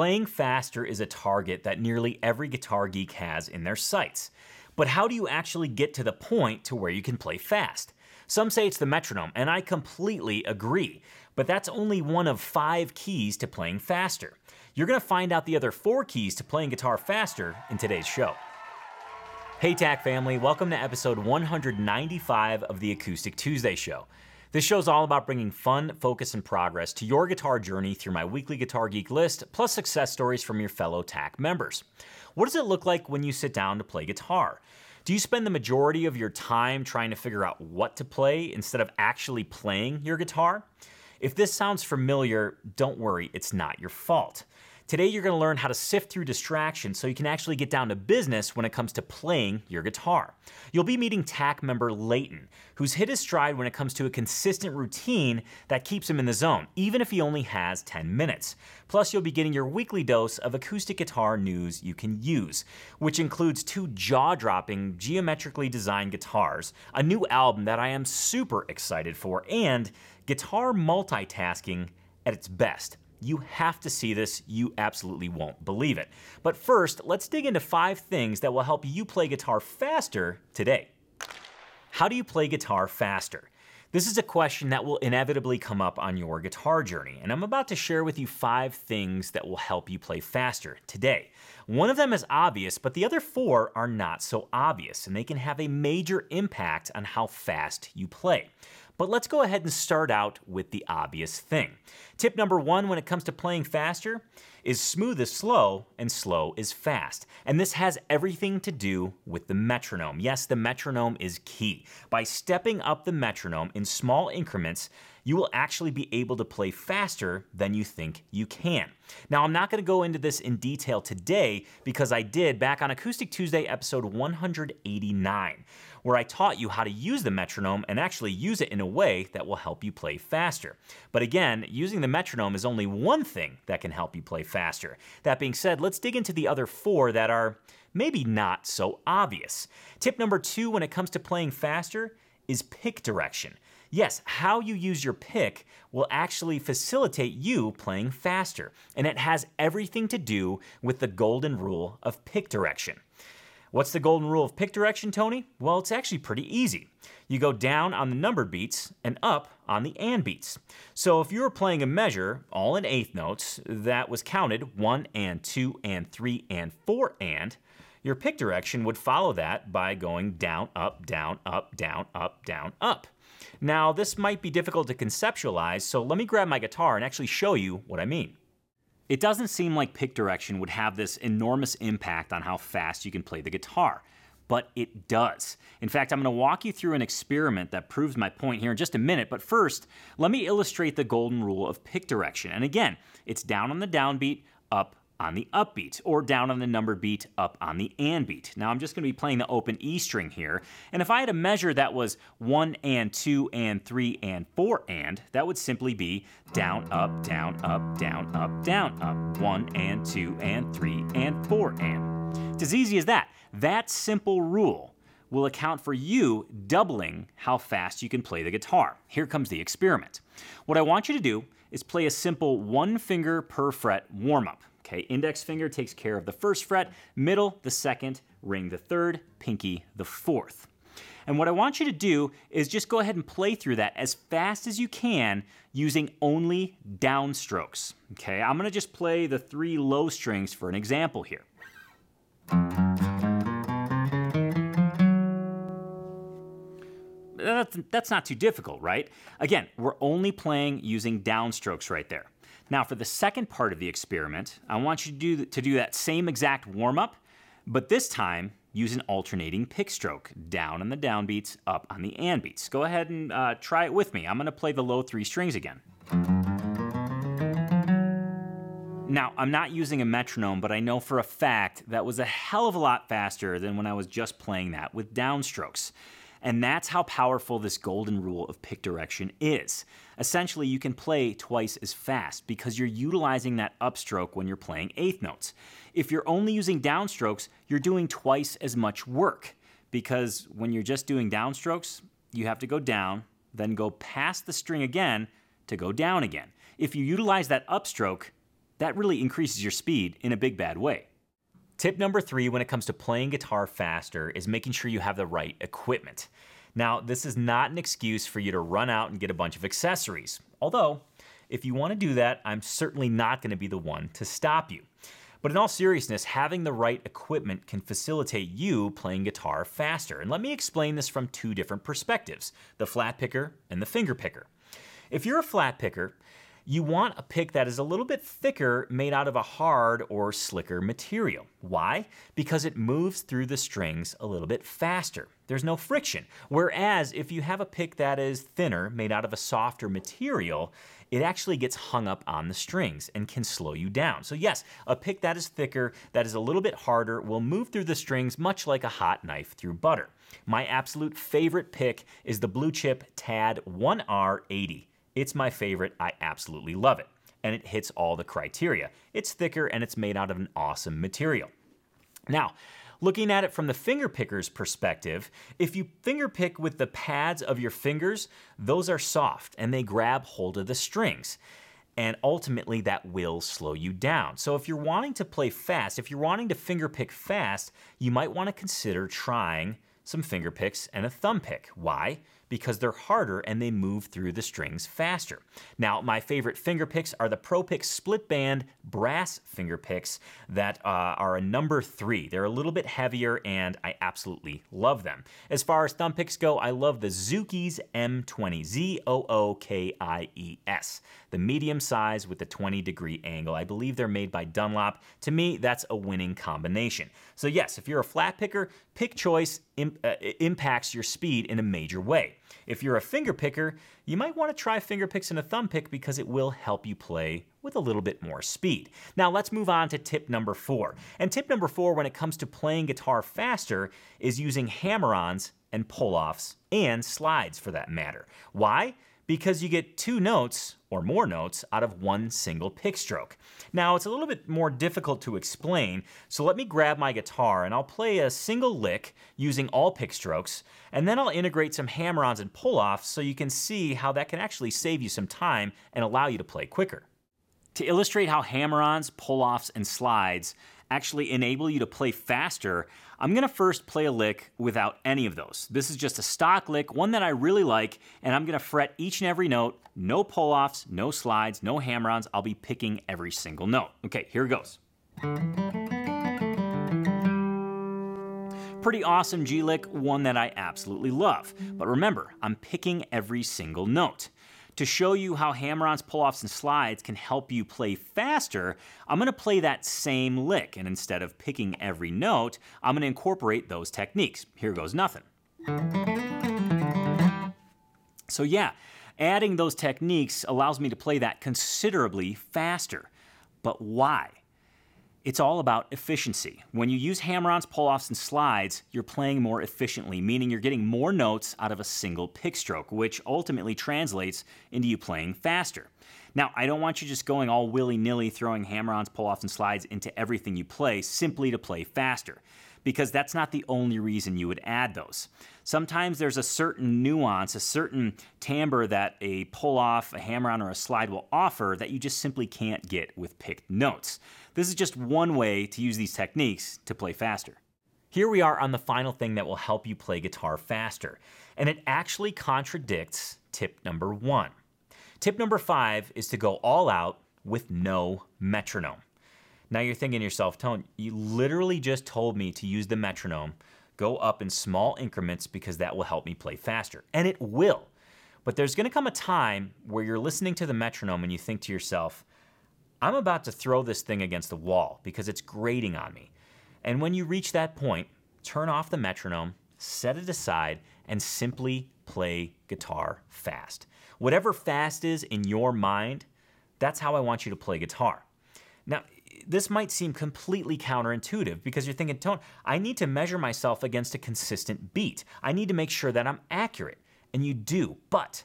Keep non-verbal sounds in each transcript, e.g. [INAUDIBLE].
Playing faster is a target that nearly every guitar geek has in their sights. But how do you actually get to the point to where you can play fast? Some say it's the metronome, and I completely agree. But that's only one of five keys to playing faster. You're gonna find out the other four keys to playing guitar faster in today's show. Hey, TAC family, welcome to episode 195 of the Acoustic Tuesday Show. This show is all about bringing fun, focus, and progress to your guitar journey through my weekly Guitar Geek list, plus success stories from your fellow TAC members. What does it look like when you sit down to play guitar? Do you spend the majority of your time trying to figure out what to play instead of actually playing your guitar? If this sounds familiar, don't worry, it's not your fault. Today, you're going to learn how to sift through distractions so you can actually get down to business when it comes to playing your guitar. You'll be meeting TAC member Leighton, who's hit his stride when it comes to a consistent routine that keeps him in the zone, even if he only has 10 minutes. Plus, you'll be getting your weekly dose of acoustic guitar news you can use, which includes two jaw dropping, geometrically designed guitars, a new album that I am super excited for, and guitar multitasking at its best. You have to see this, you absolutely won't believe it. But first, let's dig into five things that will help you play guitar faster today. How do you play guitar faster? This is a question that will inevitably come up on your guitar journey, and I'm about to share with you five things that will help you play faster today. One of them is obvious, but the other four are not so obvious, and they can have a major impact on how fast you play. But let's go ahead and start out with the obvious thing. Tip number one when it comes to playing faster is smooth is slow and slow is fast. And this has everything to do with the metronome. Yes, the metronome is key. By stepping up the metronome in small increments, you will actually be able to play faster than you think you can. Now, I'm not going to go into this in detail today because I did back on Acoustic Tuesday episode 189, where I taught you how to use the metronome and actually use it in a way that will help you play faster. But again, using the metronome is only one thing that can help you play faster. That being said, let's dig into the other four that are maybe not so obvious. Tip number two when it comes to playing faster is pick direction. Yes, how you use your pick will actually facilitate you playing faster, and it has everything to do with the golden rule of pick direction. What's the golden rule of pick direction, Tony? Well, it's actually pretty easy. You go down on the numbered beats and up on the and beats. So if you were playing a measure, all in eighth notes, that was counted one and two and three and four and, your pick direction would follow that by going down, up, down, up, down, up, down, up. Now, this might be difficult to conceptualize, so let me grab my guitar and actually show you what I mean. It doesn't seem like pick direction would have this enormous impact on how fast you can play the guitar, but it does. In fact, I'm going to walk you through an experiment that proves my point here in just a minute, but first, let me illustrate the golden rule of pick direction. And again, it's down on the downbeat, up on the upbeat, or down on the number beat, up on the and beat. Now I'm just going to be playing the open E string here, and if I had a measure that was 1 and 2 and 3 and 4 and, that would simply be down, up, down, up, down, up, down, up, 1 and 2 and 3 and 4 and. It's as easy as that. That simple rule will account for you doubling how fast you can play the guitar. Here comes the experiment. What I want you to do is play a simple one finger per fret warm up. Okay, index finger takes care of the first fret, middle the second, ring the third, pinky the fourth. And what I want you to do is just go ahead and play through that as fast as you can using only downstrokes. Okay, I'm gonna just play the three low strings for an example here. That's not too difficult, right? Again, we're only playing using downstrokes right there. Now, for the second part of the experiment, I want you to do, to do that same exact warm up, but this time use an alternating pick stroke down on the downbeats, up on the and beats. Go ahead and uh, try it with me. I'm going to play the low three strings again. Now, I'm not using a metronome, but I know for a fact that was a hell of a lot faster than when I was just playing that with downstrokes. And that's how powerful this golden rule of pick direction is. Essentially, you can play twice as fast because you're utilizing that upstroke when you're playing eighth notes. If you're only using downstrokes, you're doing twice as much work because when you're just doing downstrokes, you have to go down, then go past the string again to go down again. If you utilize that upstroke, that really increases your speed in a big bad way. Tip number three when it comes to playing guitar faster is making sure you have the right equipment. Now, this is not an excuse for you to run out and get a bunch of accessories. Although, if you want to do that, I'm certainly not going to be the one to stop you. But in all seriousness, having the right equipment can facilitate you playing guitar faster. And let me explain this from two different perspectives the flat picker and the finger picker. If you're a flat picker, you want a pick that is a little bit thicker made out of a hard or slicker material. Why? Because it moves through the strings a little bit faster. There's no friction. Whereas if you have a pick that is thinner, made out of a softer material, it actually gets hung up on the strings and can slow you down. So yes, a pick that is thicker, that is a little bit harder, will move through the strings much like a hot knife through butter. My absolute favorite pick is the Blue Chip TAD 1R80. It's my favorite. I absolutely love it. And it hits all the criteria. It's thicker and it's made out of an awesome material. Now, looking at it from the finger picker's perspective, if you finger pick with the pads of your fingers, those are soft and they grab hold of the strings. And ultimately, that will slow you down. So, if you're wanting to play fast, if you're wanting to finger pick fast, you might want to consider trying some finger picks and a thumb pick. Why? Because they're harder and they move through the strings faster. Now, my favorite finger picks are the ProPik split band brass finger picks that uh, are a number three. They're a little bit heavier and I absolutely love them. As far as thumb picks go, I love the Zookies M20, Z O O K I E S, the medium size with the 20 degree angle. I believe they're made by Dunlop. To me, that's a winning combination. So, yes, if you're a flat picker, pick choice uh, impacts your speed in a major way. If you're a finger picker, you might want to try finger picks and a thumb pick because it will help you play with a little bit more speed. Now let's move on to tip number four. And tip number four when it comes to playing guitar faster is using hammer-ons and pull-offs and slides for that matter. Why? Because you get two notes or more notes out of one single pick stroke. Now, it's a little bit more difficult to explain, so let me grab my guitar and I'll play a single lick using all pick strokes, and then I'll integrate some hammer-ons and pull-offs so you can see how that can actually save you some time and allow you to play quicker. To illustrate how hammer-ons, pull-offs, and slides actually enable you to play faster, I'm gonna first play a lick without any of those. This is just a stock lick, one that I really like, and I'm gonna fret each and every note, no pull-offs, no slides, no hammer-ons. I'll be picking every single note. Okay, here it goes. Pretty awesome G lick, one that I absolutely love. But remember, I'm picking every single note. To show you how hammer-ons, pull-offs, and slides can help you play faster, I'm gonna play that same lick, and instead of picking every note, I'm gonna incorporate those techniques. Here goes nothing. So yeah, adding those techniques allows me to play that considerably faster. But why? It's all about efficiency. When you use hammer-ons, pull-offs, and slides, you're playing more efficiently, meaning you're getting more notes out of a single pick stroke, which ultimately translates into you playing faster. Now, I don't want you just going all willy-nilly throwing hammer-ons, pull-offs, and slides into everything you play simply to play faster because that's not the only reason you would add those. Sometimes there's a certain nuance, a certain timbre that a pull off, a hammer on, or a slide will offer that you just simply can't get with picked notes. This is just one way to use these techniques to play faster. Here we are on the final thing that will help you play guitar faster, and it actually contradicts tip number one. Tip number five is to go all out with no metronome. Now you're thinking to yourself, Tone, you literally just told me to use the metronome, go up in small increments because that will help me play faster. And it will. But there's gonna come a time where you're listening to the metronome and you think to yourself, I'm about to throw this thing against the wall because it's grating on me. And when you reach that point, turn off the metronome, set it aside, and simply play guitar fast. Whatever fast is in your mind, that's how I want you to play guitar. Now, this might seem completely counterintuitive because you're thinking, Tone, I need to measure myself against a consistent beat. I need to make sure that I'm accurate. And you do. But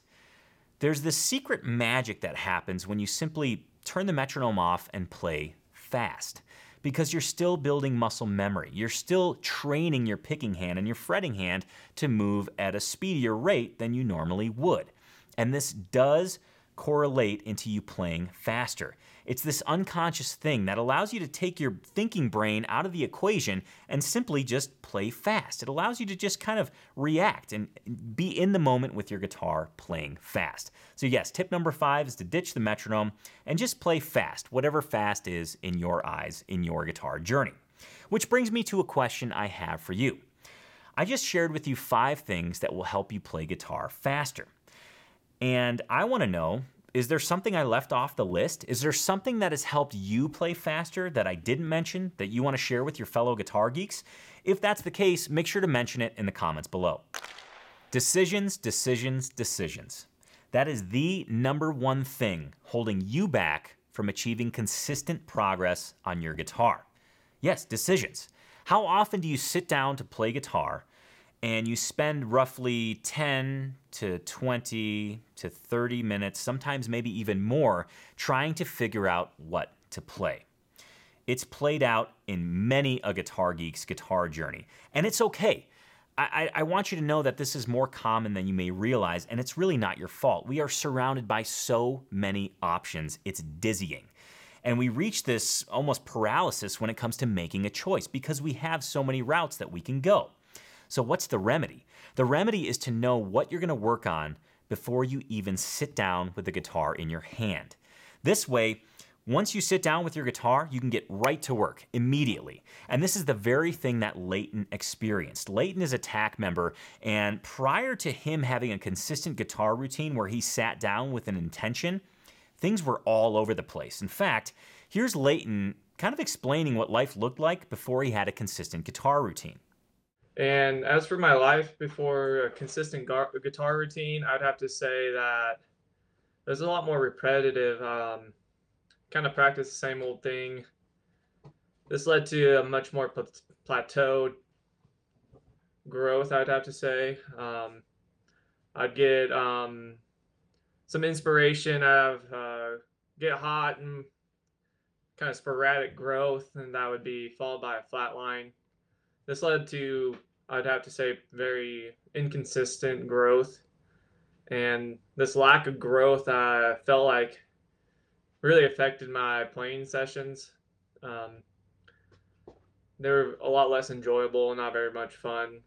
there's this secret magic that happens when you simply turn the metronome off and play fast because you're still building muscle memory. You're still training your picking hand and your fretting hand to move at a speedier rate than you normally would. And this does correlate into you playing faster. It's this unconscious thing that allows you to take your thinking brain out of the equation and simply just play fast. It allows you to just kind of react and be in the moment with your guitar playing fast. So, yes, tip number five is to ditch the metronome and just play fast, whatever fast is in your eyes in your guitar journey. Which brings me to a question I have for you. I just shared with you five things that will help you play guitar faster. And I want to know is there something I left off the list? Is there something that has helped you play faster that I didn't mention that you want to share with your fellow guitar geeks? If that's the case, make sure to mention it in the comments below. Decisions, decisions, decisions. That is the number one thing holding you back from achieving consistent progress on your guitar. Yes, decisions. How often do you sit down to play guitar and you spend roughly 10 to 20 to 30 minutes, sometimes maybe even more, trying to figure out what to play. It's played out in many a guitar geek's guitar journey, and it's okay. I, I, want you to know that this is more common than you may realize, and it's really not your fault. We are surrounded by so many options, it's dizzying. And we reach this almost paralysis when it comes to making a choice because we have so many routes that we can go. So, what's the remedy? The remedy is to know what you're going to work on before you even sit down with the guitar in your hand. This way, once you sit down with your guitar, you can get right to work immediately. And this is the very thing that Leighton experienced. Leighton is a TAC member, and prior to him having a consistent guitar routine where he sat down with an intention, things were all over the place. In fact, here's Leighton kind of explaining what life looked like before he had a consistent guitar routine. And as for my life before a consistent gar- guitar routine, I'd have to say that there's a lot more repetitive, um, kind of practice the same old thing. This led to a much more pl- plateaued growth, I'd have to say. Um, I'd get um, some inspiration out of uh, get hot and kind of sporadic growth, and that would be followed by a flat line. This led to, I'd have to say, very inconsistent growth. And this lack of growth, I uh, felt like really affected my playing sessions. Um, they were a lot less enjoyable and not very much fun.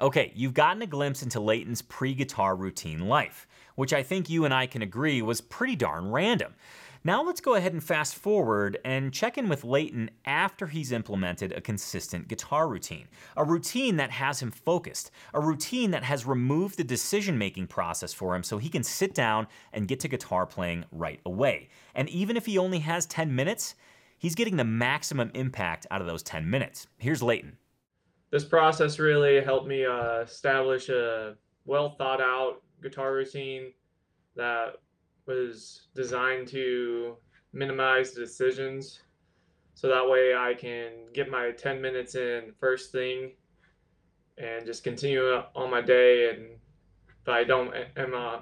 Okay, you've gotten a glimpse into Leighton's pre guitar routine life, which I think you and I can agree was pretty darn random. Now let's go ahead and fast forward and check in with Leighton after he's implemented a consistent guitar routine. A routine that has him focused, a routine that has removed the decision making process for him so he can sit down and get to guitar playing right away. And even if he only has 10 minutes, he's getting the maximum impact out of those 10 minutes. Here's Leighton. This process really helped me uh, establish a well thought out guitar routine that was designed to minimize decisions. So that way I can get my 10 minutes in first thing and just continue on my day. And if I don't am uh,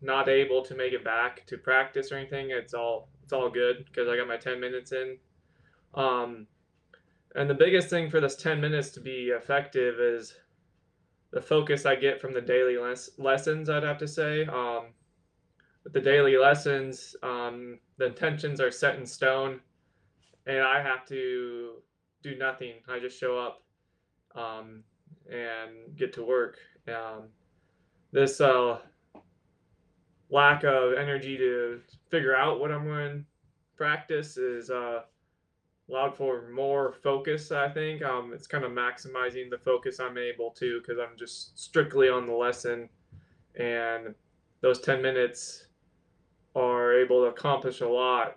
not able to make it back to practice or anything it's all it's all good because I got my 10 minutes in. Um, and the biggest thing for this 10 minutes to be effective is the focus I get from the daily les- lessons I'd have to say. Um, the daily lessons, um, the intentions are set in stone, and I have to do nothing. I just show up um, and get to work. Um, this uh, lack of energy to figure out what I'm going to practice is uh, allowed for more focus. I think um, it's kind of maximizing the focus I'm able to because I'm just strictly on the lesson, and those 10 minutes are able to accomplish a lot,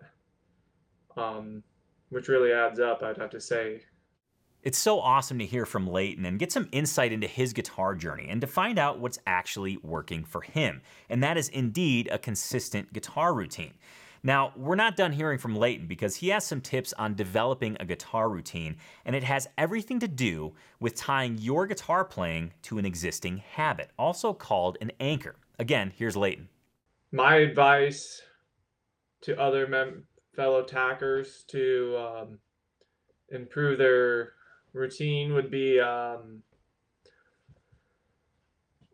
um, which really adds up, I'd have to say. It's so awesome to hear from Leighton and get some insight into his guitar journey and to find out what's actually working for him. And that is indeed a consistent guitar routine. Now, we're not done hearing from Leighton because he has some tips on developing a guitar routine, and it has everything to do with tying your guitar playing to an existing habit, also called an anchor. Again, here's Leighton my advice to other mem- fellow tackers to um, improve their routine would be um,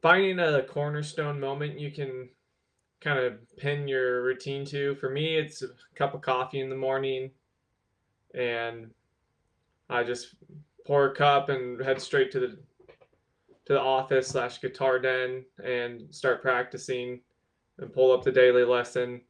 finding a cornerstone moment you can kind of pin your routine to. For me, it's a cup of coffee in the morning, and I just pour a cup and head straight to the to the office slash guitar den and start practicing and pull up the daily lesson.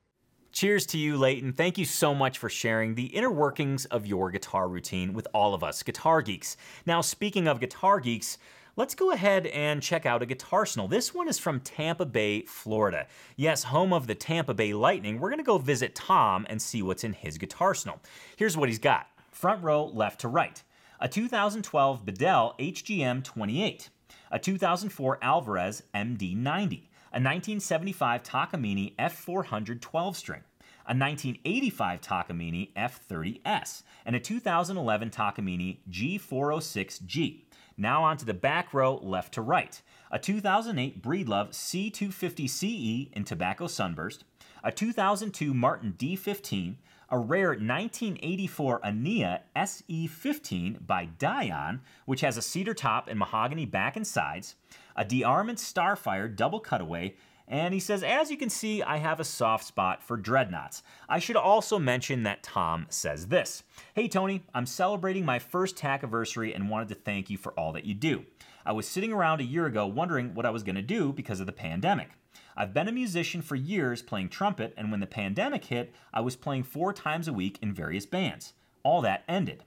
Cheers to you, Leighton. Thank you so much for sharing the inner workings of your guitar routine with all of us guitar geeks. Now, speaking of guitar geeks, let's go ahead and check out a Guitarsenal. This one is from Tampa Bay, Florida. Yes, home of the Tampa Bay Lightning. We're going to go visit Tom and see what's in his Guitarsenal. Here's what he's got front row, left to right. A 2012 Bedell HGM 28, a 2004 Alvarez MD90, a 1975 Takamine F400 12 string, a 1985 Takamine F30S, and a 2011 Takamine G406G. Now onto the back row, left to right. A 2008 Breedlove C250CE in Tobacco Sunburst, a 2002 Martin D15, a rare 1984 Ania SE15 by Dion, which has a cedar top and mahogany back and sides, a DeArmond Starfire double cutaway, and he says, as you can see, I have a soft spot for dreadnoughts. I should also mention that Tom says this Hey Tony, I'm celebrating my first TAC anniversary and wanted to thank you for all that you do. I was sitting around a year ago wondering what I was going to do because of the pandemic. I've been a musician for years playing trumpet, and when the pandemic hit, I was playing four times a week in various bands. All that ended.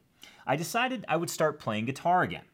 I decided I would start playing guitar again.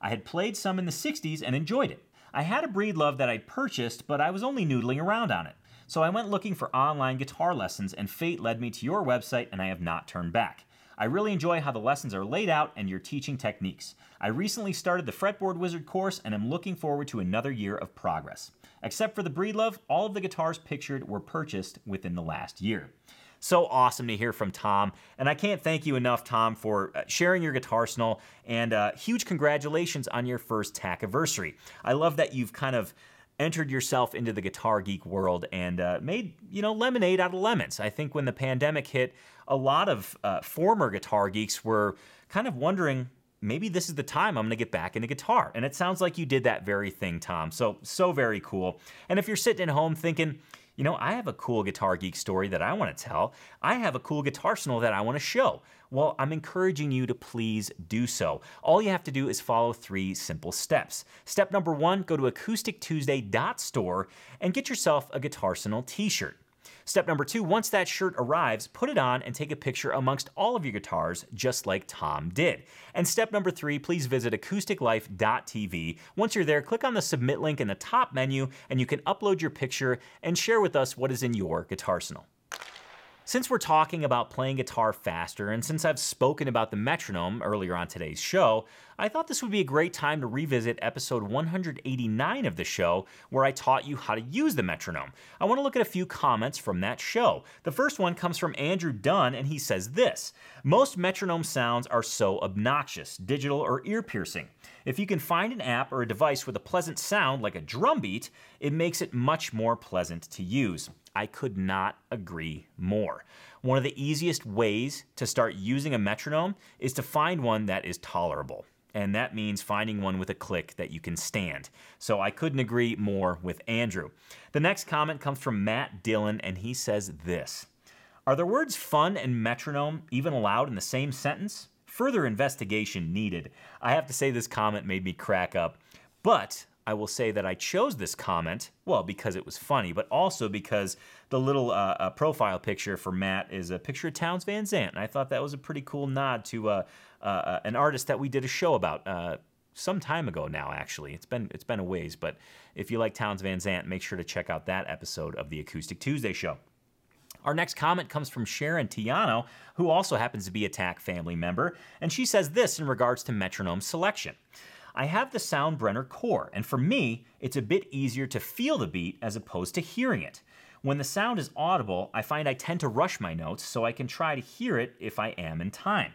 I had played some in the 60s and enjoyed it. I had a Breedlove that I'd purchased, but I was only noodling around on it. So I went looking for online guitar lessons, and fate led me to your website, and I have not turned back. I really enjoy how the lessons are laid out and your teaching techniques. I recently started the Fretboard Wizard course and am looking forward to another year of progress. Except for the Breedlove, all of the guitars pictured were purchased within the last year. So awesome to hear from Tom. And I can't thank you enough, Tom, for uh, sharing your guitar Guitarsenal. And uh, huge congratulations on your first TAC anniversary. I love that you've kind of entered yourself into the guitar geek world and uh, made you know lemonade out of lemons. I think when the pandemic hit, a lot of uh, former guitar geeks were kind of wondering. Maybe this is the time I'm going to get back into guitar. And it sounds like you did that very thing, Tom. So, so very cool. And if you're sitting at home thinking, you know, I have a cool Guitar Geek story that I want to tell. I have a cool Guitarsenal that I want to show. Well, I'm encouraging you to please do so. All you have to do is follow three simple steps. Step number one go to acoustictuesday.store and get yourself a Guitarsenal t shirt. Step number two, once that shirt arrives, put it on and take a picture amongst all of your guitars, just like Tom did. And step number three, please visit acousticlife.tv. Once you're there, click on the submit link in the top menu and you can upload your picture and share with us what is in your Guitarsenal. Since we're talking about playing guitar faster, and since I've spoken about the metronome earlier on today's show, I thought this would be a great time to revisit episode 189 of the show, where I taught you how to use the metronome. I want to look at a few comments from that show. The first one comes from Andrew Dunn, and he says this Most metronome sounds are so obnoxious, digital, or ear piercing. If you can find an app or a device with a pleasant sound like a drum beat, it makes it much more pleasant to use. I could not agree more. One of the easiest ways to start using a metronome is to find one that is tolerable. And that means finding one with a click that you can stand. So I couldn't agree more with Andrew. The next comment comes from Matt Dillon, and he says this Are the words fun and metronome even allowed in the same sentence? Further investigation needed. I have to say, this comment made me crack up. But I will say that I chose this comment, well, because it was funny, but also because the little uh, uh, profile picture for Matt is a picture of Townes Van Zandt. And I thought that was a pretty cool nod to uh, uh, uh an artist that we did a show about uh, some time ago now, actually. It's been, it's been a ways, but if you like Townes Van Zandt, make sure to check out that episode of the Acoustic Tuesday show. Our next comment comes from Sharon Tiano, who also happens to be a TAC family member, and she says this in regards to metronome selection. I have the Soundbrenner core, and for me, it's a bit easier to feel the beat as opposed to hearing it. When the sound is audible, I find I tend to rush my notes so I can try to hear it if I am in time.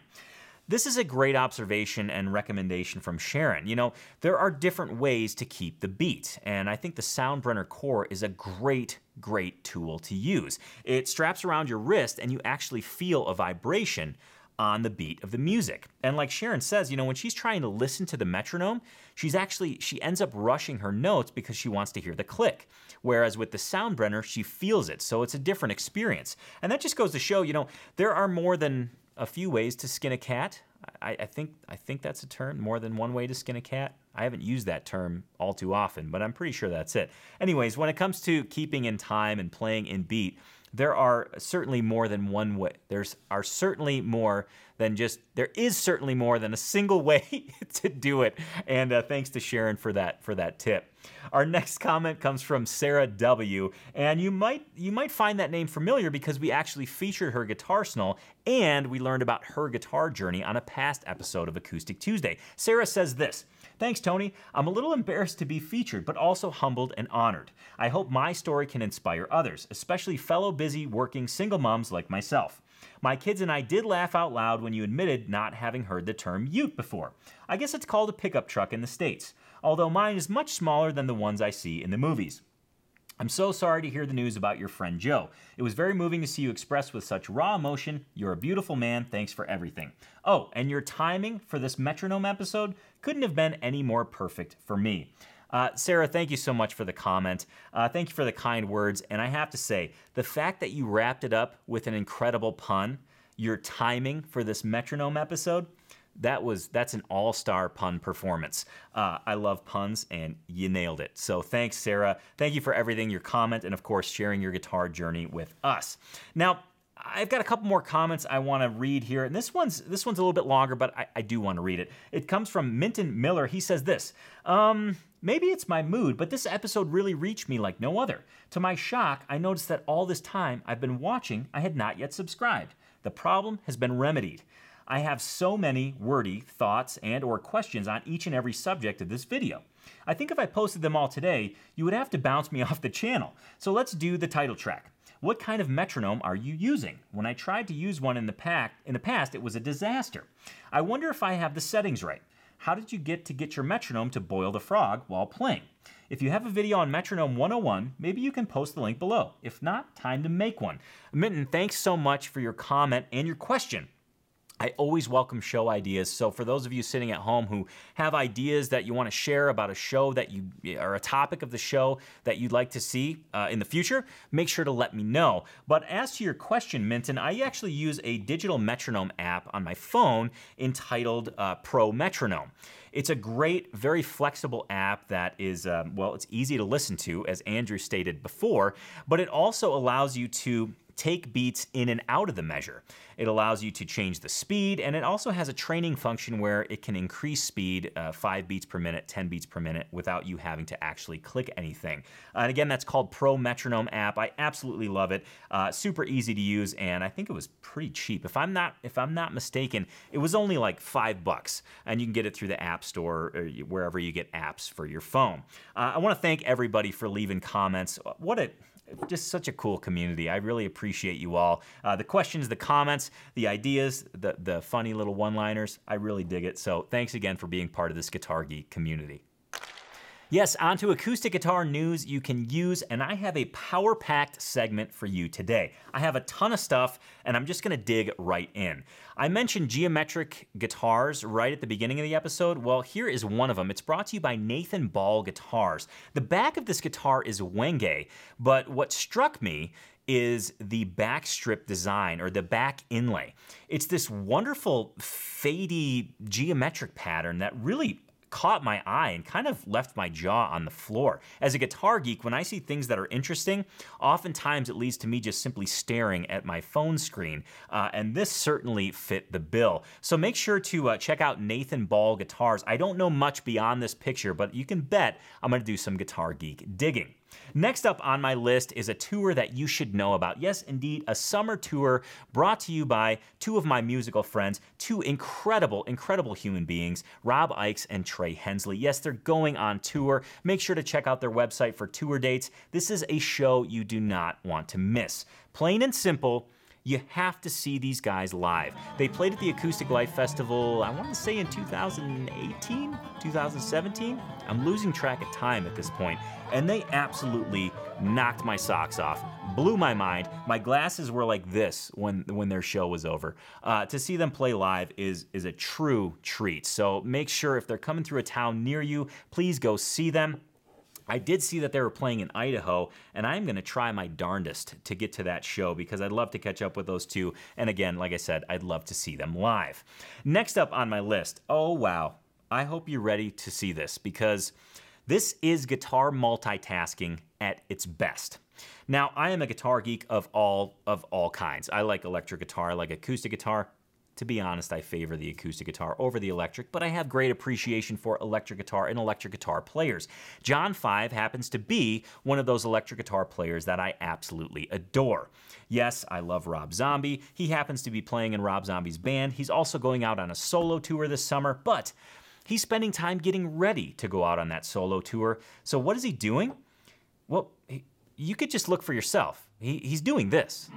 This is a great observation and recommendation from Sharon. You know, there are different ways to keep the beat, and I think the Soundbrenner Core is a great, great tool to use. It straps around your wrist and you actually feel a vibration on the beat of the music. And like Sharon says, you know, when she's trying to listen to the metronome, she's actually she ends up rushing her notes because she wants to hear the click. Whereas with the Soundbrenner, she feels it. So it's a different experience. And that just goes to show, you know, there are more than a few ways to skin a cat. I, I, think I think that's a term. More than one way to skin a cat. I haven't used that term all too often, but I'm pretty sure that's it. Anyways, when it comes to keeping in time and playing in beat, there are certainly more than one way. There's are certainly more than just there is certainly more than a single [LAUGHS] way to do it. And uh, thanks to Sharon for that for that tip. Our next comment comes from Sarah W. And you might you might find that name familiar because we actually featured her guitar guitarsenal and we learned about her guitar journey on a past episode of Acoustic Tuesday. Sarah says this. Thanks, Tony. I'm a little embarrassed to be featured, but also humbled and honored. I hope my story can inspire others, especially fellow busy working single moms like myself. My kids and I did laugh out loud when you admitted not having heard the term ute before. I guess it's called a pickup truck in the States, although mine is much smaller than the ones I see in the movies. I'm so sorry to hear the news about your friend Joe. It was very moving to see you express with such raw emotion. You're a beautiful man. Thanks for everything. Oh, and your timing for this metronome episode couldn't have been any more perfect for me. Uh, Sarah, thank you so much for the comment. Uh, thank you for the kind words. And I have to say, the fact that you wrapped it up with an incredible pun, your timing for this metronome episode, that was that's an all-star pun performance. Uh, I love puns, and you nailed it. So thanks, Sarah. Thank you for everything, your comment, and of course sharing your guitar journey with us. Now. I've got a couple more comments I want to read here, and this one's this one's a little bit longer, but I, I do want to read it. It comes from Minton Miller. He says this: um, Maybe it's my mood, but this episode really reached me like no other. To my shock, I noticed that all this time I've been watching, I had not yet subscribed. The problem has been remedied. I have so many wordy thoughts and or questions on each and every subject of this video. I think if I posted them all today, you would have to bounce me [LAUGHS] off the channel. So let's do the title track. What kind of metronome are you using? When I tried to use one in the, pack, in the past, it was a disaster. I wonder if I have the settings right. How did you get to get your metronome to boil the frog while playing? If you have a video on Metronome 101, maybe you can post the link below. If not, time to make one. Minton, thanks so much for your comment and your question. I always welcome show ideas. So for those of you sitting at home who have ideas that you want to share about a show that you or a topic of the show that you'd like to see uh, in the future, make sure to let me know. But as to your question, Minton, I actually use a digital metronome app on my phone entitled uh, Pro Metronome. It's a great, very flexible app that is, um, well, it's easy to listen to, as Andrew stated before, but it also allows you to take beats in and out of the measure. It allows you to change the speed, and it also has a training function where it can increase speed uh, 5 beats per minute, 10 beats per minute without you having to actually click anything. and again, that's called Pro Metronome app. I absolutely love it. Uh, super easy to use, and I think it was pretty cheap. If I'm not if I'm not mistaken, it was only like five bucks, and you can get it through the App Store or wherever you get apps for your phone. Uh, I want to thank everybody for leaving comments. What a just such a cool community. I really appreciate you all. Uh, the questions, the comments, the ideas, the, the funny little one liners, I really dig it. So thanks again for being part of this Guitar Geek community. Yes, onto acoustic guitar news you can use, and I have a power packed segment for you today. I have a ton of stuff, and I'm just gonna dig right in. I mentioned geometric guitars right at the beginning of the episode. Well, here is one of them. It's brought to you by Nathan Ball Guitars. The back of this guitar is Wenge, but what struck me is the back strip design or the back inlay. It's this wonderful fadey geometric pattern that really caught my eye and kind of left my jaw on the floor. As a guitar geek, when I see things that are interesting, oftentimes it leads to me just simply staring at my phone screen. Uh, and this certainly fit the bill. So make sure to uh, check out Nathan Ball Guitars. I don't know much beyond this picture, but you can bet I'm to do some guitar geek digging. Next up on my list is a tour that you should know about. Yes, indeed, a summer tour brought to you by two of my musical friends, two incredible, incredible human beings, Rob Ickes and Trey Hensley. Yes, they're going on tour. Make sure to check out their website for tour dates. This is a show you do not want to miss. Plain and simple, You have to see these guys live. They played at the Acoustic Life Festival, I want to say in 2018, 2017. I'm losing track of time at this point, and they absolutely knocked my socks off, blew my mind. My glasses were like this when when their show was over. Uh, to see them play live is is a true treat. So make sure if they're coming through a town near you, please go see them. I did see that they were playing in Idaho, and I'm going to try my darndest to get to that show because I'd love to catch up with those two. And again, like I said, I'd love to see them live. Next up on my list, oh wow, I hope you're ready to see this because this is guitar multitasking at its best. Now, I am a guitar geek of all of all kinds. I like electric guitar, I like acoustic guitar, to be honest, I favor the acoustic guitar over the electric, but I have great appreciation for electric guitar and electric guitar players. John Five happens to be one of those electric guitar players that I absolutely adore. Yes, I love Rob Zombie. He happens to be playing in Rob Zombie's band. He's also going out on a solo tour this summer, but he's spending time getting ready to go out on that solo tour. So, what is he doing? Well, you could just look for yourself. He, he's doing this.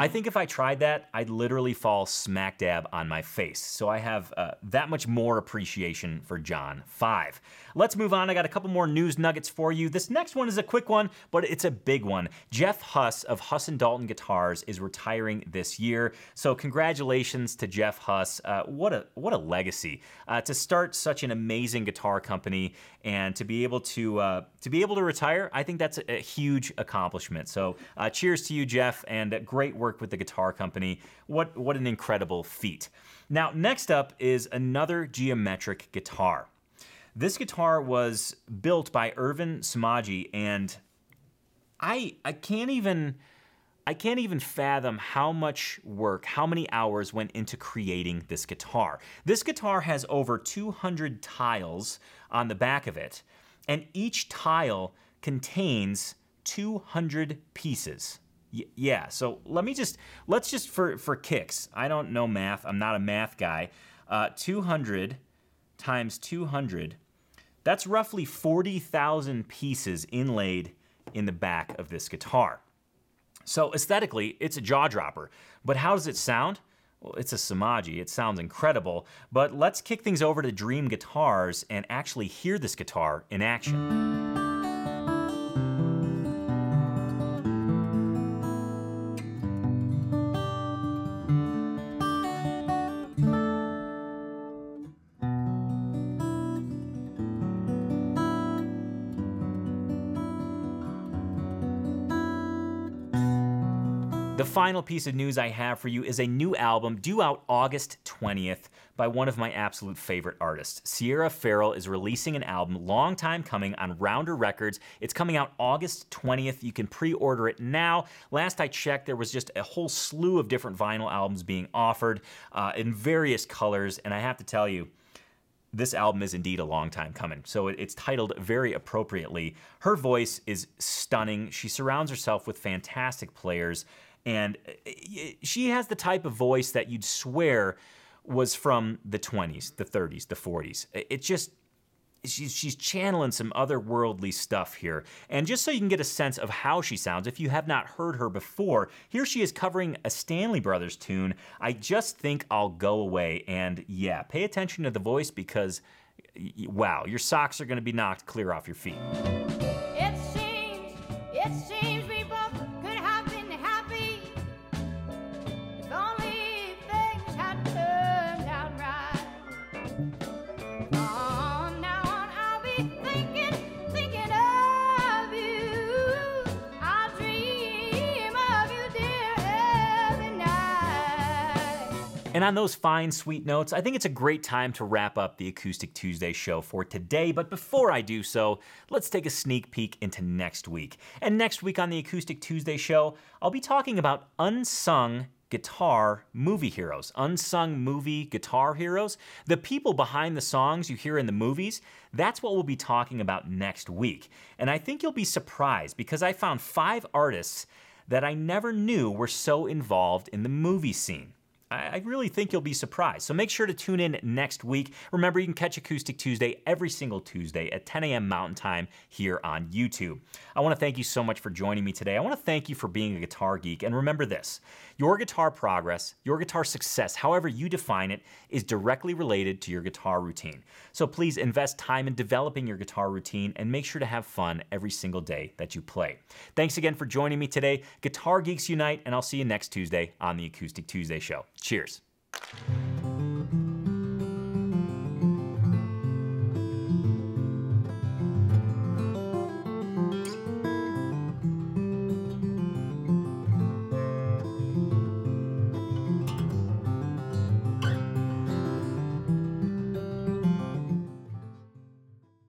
I think if I tried that, I'd literally fall smack dab on my face. So I have uh, that much more appreciation for John 5. Let's move on. I got a couple more news nuggets for you. This next one is a quick one, but it's a big one. Jeff Huss of Huss and Dalton Guitars is retiring this year. So congratulations to Jeff Huss. Uh, what a what a legacy uh, to start such an amazing guitar company and to be able to uh, to be able to retire. I think that's a, a huge accomplishment. So uh, cheers to you, Jeff, and great work work with the guitar company. What, what an incredible feat. Now, next up is another geometric guitar. This guitar was built by Ervin Somogyi, and I, I can't even. I can't even fathom how much work, how many hours went into creating this guitar. This guitar has over 200 tiles on the back of it, and each tile contains 200 pieces yeah. So let me just let's just for for kicks. I don't know math. I'm not a math guy. Uh, 200 times 200. That's roughly 40,000 pieces inlaid in the back of this guitar. So aesthetically, it's a jaw dropper. But how does it sound? Well, it's a Somogyi. It sounds incredible. But let's kick things over to Dream Guitars and actually hear this guitar in action. The final piece of news I have for you is a new album due out August 20th by one of my absolute favorite artists. Sierra Farrell is releasing an album, long time coming, on Rounder Records. It's coming out August 20th. You can pre order it now. Last I checked, there was just a whole slew of different vinyl albums being offered uh, in various colors, and I have to tell you, this album is indeed a long time coming. So it's titled very appropriately. Her voice is stunning. She surrounds herself with fantastic players. And uh, she has the type of voice that you'd swear was from the 20s, the 30s, the 40s. It just she's she's channeling some otherworldly stuff here. And just so you can get a sense of how she sounds, if you have not heard her before, here she is covering a Stanley Brothers tune. I just think I'll go away. And yeah, pay attention to the voice because wow, your socks are going to be knocked clear off your feet. And on those fine, sweet notes, I think it's a great time to wrap up the Acoustic Tuesday show for today. But before I do so, let's take a sneak peek into next week. And next week on the Acoustic Tuesday show, I'll be talking about unsung guitar movie heroes, unsung movie guitar heroes, the people behind the songs you hear in the movies. That's what we'll be talking about next week. And I think you'll be surprised because I found five artists that I never knew were so involved in the movie scene. I really think you'll be surprised. So make sure to tune in next week. Remember, you can catch Acoustic Tuesday every single Tuesday at 10 a.m. Mountain Time here on YouTube. I want to thank you so much for joining me today. I want to thank you for being a guitar geek. And remember this your guitar progress, your guitar success, however you define it, is directly related to your guitar routine. So please invest time in developing your guitar routine and make sure to have fun every single day that you play. Thanks again for joining me today. Guitar Geeks Unite, and I'll see you next Tuesday on the Acoustic Tuesday Show. Cheers.